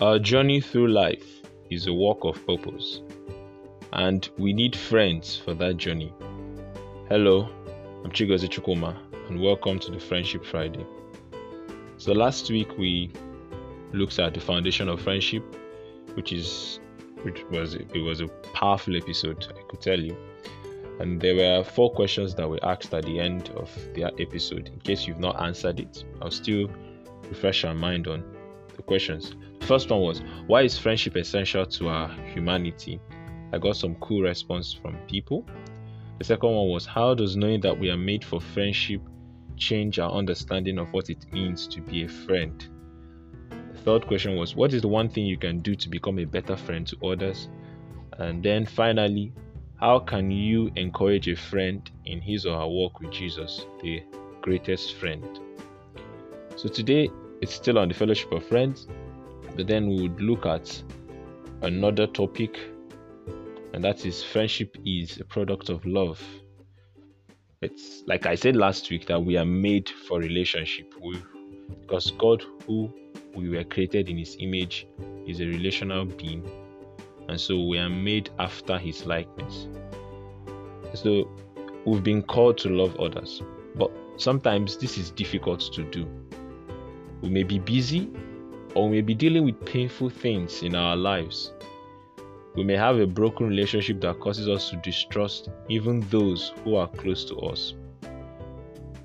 Our journey through life is a walk of purpose, and we need friends for that journey. Hello, I'm Chigozie Chukwuma, and welcome to the Friendship Friday. So, last week we looked at the foundation of friendship, which is which was it was a powerful episode, I could tell you. And there were four questions that were asked at the end of the episode. In case you've not answered it, I'll still refresh our mind on the questions. First one was why is friendship essential to our humanity? I got some cool response from people. The second one was how does knowing that we are made for friendship change our understanding of what it means to be a friend? The third question was what is the one thing you can do to become a better friend to others? And then finally, how can you encourage a friend in his or her walk with Jesus, the greatest friend? So today it's still on the fellowship of friends, then we would look at another topic, and that is friendship is a product of love. It's like I said last week that we are made for relationship. We, because God, who we were created in His image, is a relational being, and so we are made after His likeness. So we've been called to love others, but sometimes this is difficult to do. We may be busy or we may be dealing with painful things in our lives. We may have a broken relationship that causes us to distrust even those who are close to us.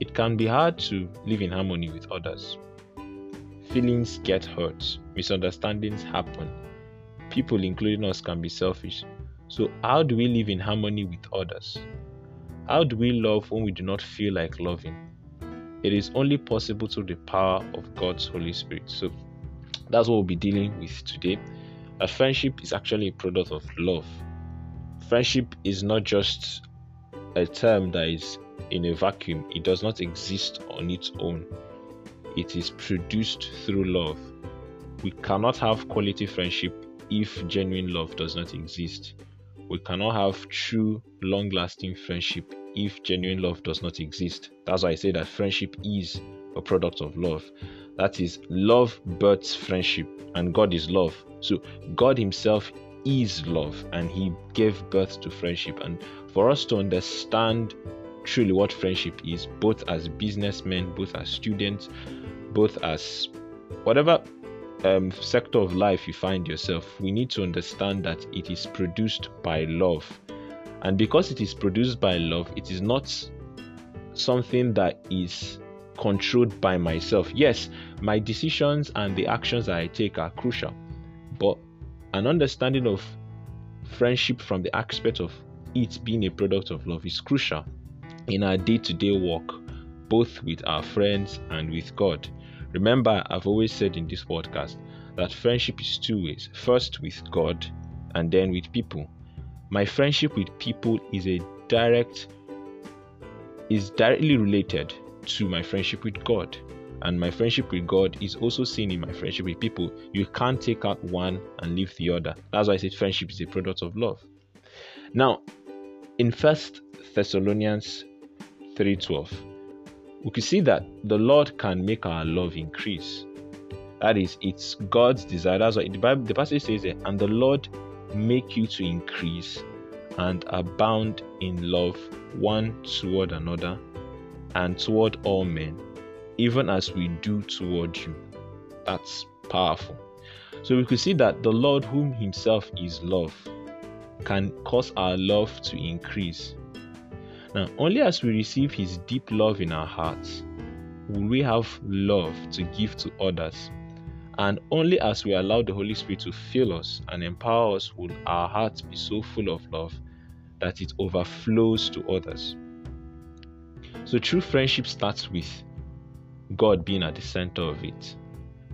It can be hard to live in harmony with others. Feelings get hurt, misunderstandings happen. People, including us, can be selfish. So, how do we live in harmony with others? How do we love when we do not feel like loving? It is only possible through the power of God's Holy Spirit. So, that's what we'll be dealing with today. A friendship is actually a product of love. Friendship is not just a term that is in a vacuum, it does not exist on its own it is produced through love. We cannot have quality friendship if genuine love does not exist. We cannot have true, long lasting friendship if genuine love does not exist. That's why I say that friendship is a product of love. That is, love births friendship, and God is love. So, God Himself is love, and He gave birth to friendship. And for us to understand truly what friendship is, both as businessmen, both as students, both as whatever um, sector of life you find yourself, we need to understand that it is produced by love. And because it is produced by love, it is not something that is controlled by myself. Yes, my decisions and the actions I take are crucial, but an understanding of friendship from the aspect of it being a product of love is crucial in our day to day work, both with our friends and with God. Remember, I've always said in this podcast that friendship is two ways first with God and then with people. My friendship with people is a direct is directly related to my friendship with God. And my friendship with God is also seen in my friendship with people. You can't take out one and leave the other. That's why I said friendship is a product of love. Now, in First Thessalonians 3:12, we can see that the Lord can make our love increase. That is, it's God's desire. That's why the Bible, the passage says it, and the Lord make you to increase and abound in love one toward another and toward all men, even as we do toward you. That's powerful. So we could see that the Lord, whom Himself is love, can cause our love to increase now, only as we receive His deep love in our hearts will we have love to give to others. And only as we allow the Holy Spirit to fill us and empower us will our hearts be so full of love that it overflows to others. So, true friendship starts with God being at the center of it.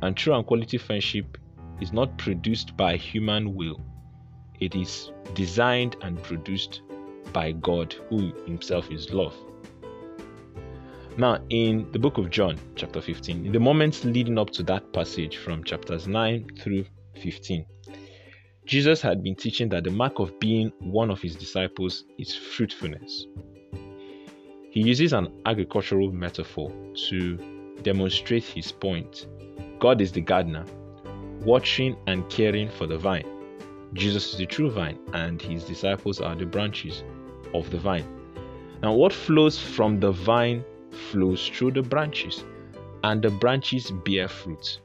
And true and quality friendship is not produced by human will, it is designed and produced by God, who himself is love. Now, in the book of John, chapter 15, in the moments leading up to that passage from chapters 9 through 15, Jesus had been teaching that the mark of being one of his disciples is fruitfulness. He uses an agricultural metaphor to demonstrate his point. God is the gardener. watching and caring for the vine. Jesus is the true vine, and his disciples are the branches of the vine. Now, what flows from the vine flows through the branches, and the branches bear fruit.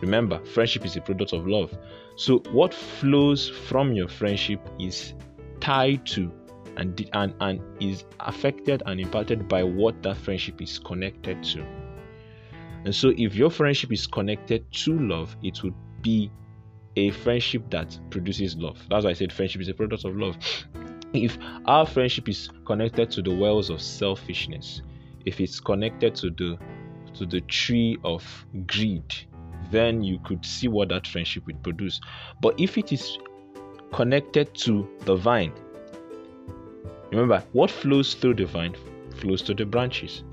Remember, friendship is a product of love. So, what flows from your friendship is tied to and, and, and is affected and impacted by what that friendship is connected to. And so, if your friendship is connected to love, it would be a friendship that produces love. That's why I said friendship is a product of love. If our friendship is connected to the wells of selfishness, if it's connected to the to the tree of greed, then you could see what that friendship would produce. But if it is connected to the vine, remember what flows through the vine flows to the branches,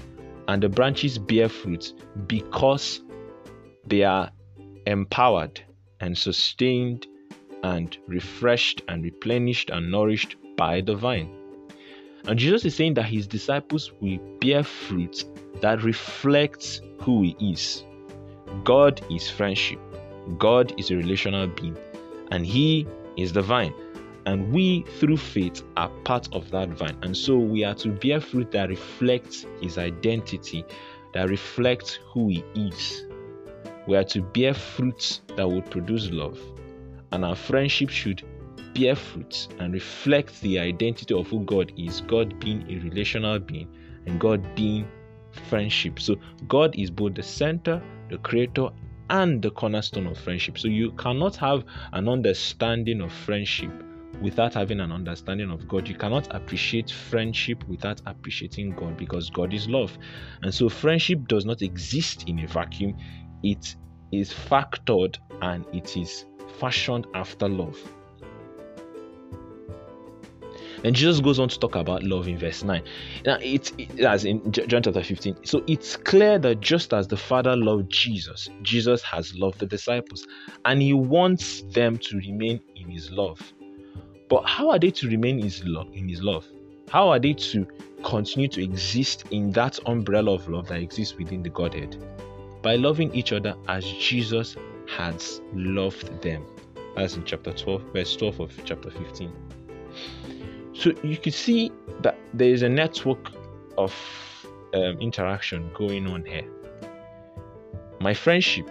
and the branches bear fruit because they are empowered and sustained and refreshed and replenished and nourished by the vine. And Jesus is saying that his disciples will bear fruit that reflects who he is. God is friendship, God is a relational being, and he is the vine. And we, through faith, are part of that vine. And so we are to bear fruit that reflects his identity, that reflects who he is. We are to bear fruits that will produce love. And our friendship should bear fruits and reflect the identity of who God is God being a relational being and God being friendship. So, God is both the center, the creator, and the cornerstone of friendship. So, you cannot have an understanding of friendship without having an understanding of God. You cannot appreciate friendship without appreciating God because God is love. And so, friendship does not exist in a vacuum, it is factored and it is fashioned after love. And Jesus goes on to talk about love in verse 9. Now, it, as in John chapter 15. So it's clear that just as the Father loved Jesus, Jesus has loved the disciples, and he wants them to remain in his love. But how are they to remain in his love? In his love? How are they to continue to exist in that umbrella of love that exists within the Godhead? By loving each other as Jesus has loved them. As in chapter 12, verse 12 of chapter 15. So you can see that there is a network of um, interaction going on here. My friendship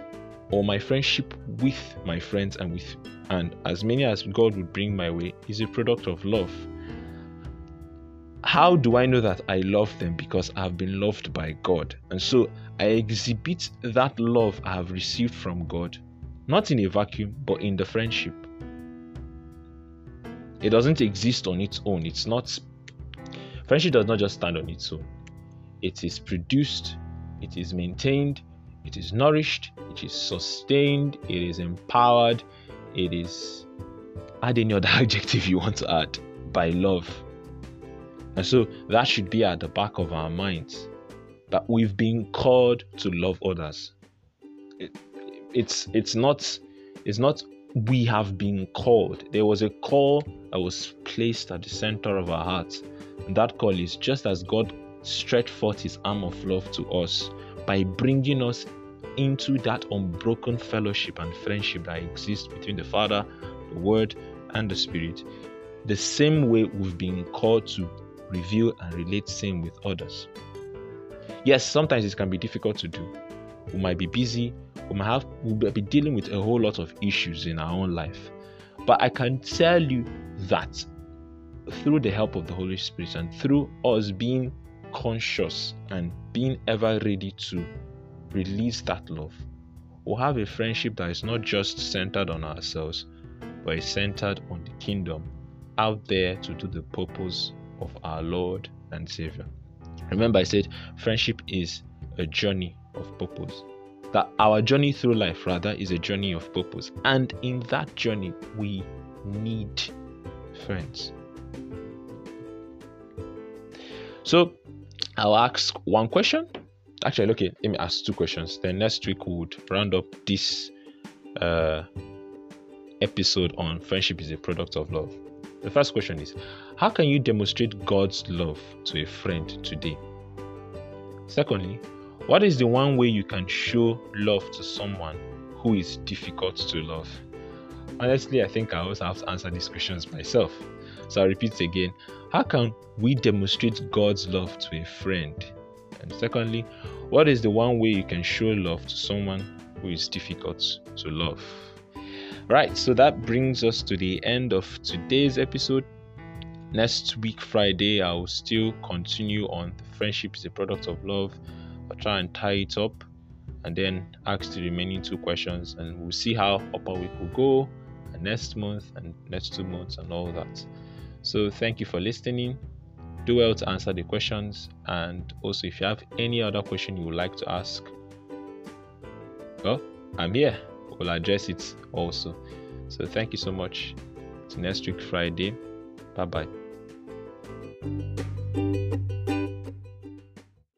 or my friendship with my friends and with and as many as God would bring my way is a product of love. How do I know that I love them? Because I have been loved by God. And so I exhibit that love I have received from God, not in a vacuum, but in the friendship. It doesn't exist on its own. It's not friendship does not just stand on its own. It is produced, it is maintained, it is nourished, it is sustained, it is empowered, it is add any other adjective you want to add by love. And so that should be at the back of our minds that we've been called to love others. It, it's it's not it's not we have been called. There was a call that was placed at the center of our hearts. And that call is just as God stretched forth his arm of love to us by bringing us into that unbroken fellowship and friendship that exists between the Father, the Word, and the Spirit. The same way we've been called to reveal and relate same with others. Yes, sometimes it can be difficult to do. We might be busy, we might have we'll be dealing with a whole lot of issues in our own life. But I can tell you that through the help of the Holy Spirit and through us being conscious and being ever ready to release that love, we'll have a friendship that is not just centered on ourselves, but is centered on the kingdom out there to do the purpose of our Lord and Savior. Remember, I said friendship is a journey of purpose. That our journey through life rather is a journey of purpose. And in that journey we need friends. So i'll ask one question actually okay let me ask two questions then next week we would round up this uh, episode on friendship is a product of love the first question is how can you demonstrate god's love to a friend today secondly what is the one way you can show love to someone who is difficult to love? Honestly, I think I also have to answer these questions myself. So I'll repeat again. How can we demonstrate God's love to a friend? And secondly, what is the one way you can show love to someone who is difficult to love? Right, so that brings us to the end of today's episode. Next week, Friday, I will still continue on the friendship is a product of love. I'll try and tie it up and then ask the remaining two questions, and we'll see how upper week will go, and next month, and next two months, and all that. So, thank you for listening. Do well to answer the questions, and also if you have any other question you would like to ask, well, I'm here We'll address it also. So thank you so much. Till next week, Friday. Bye bye.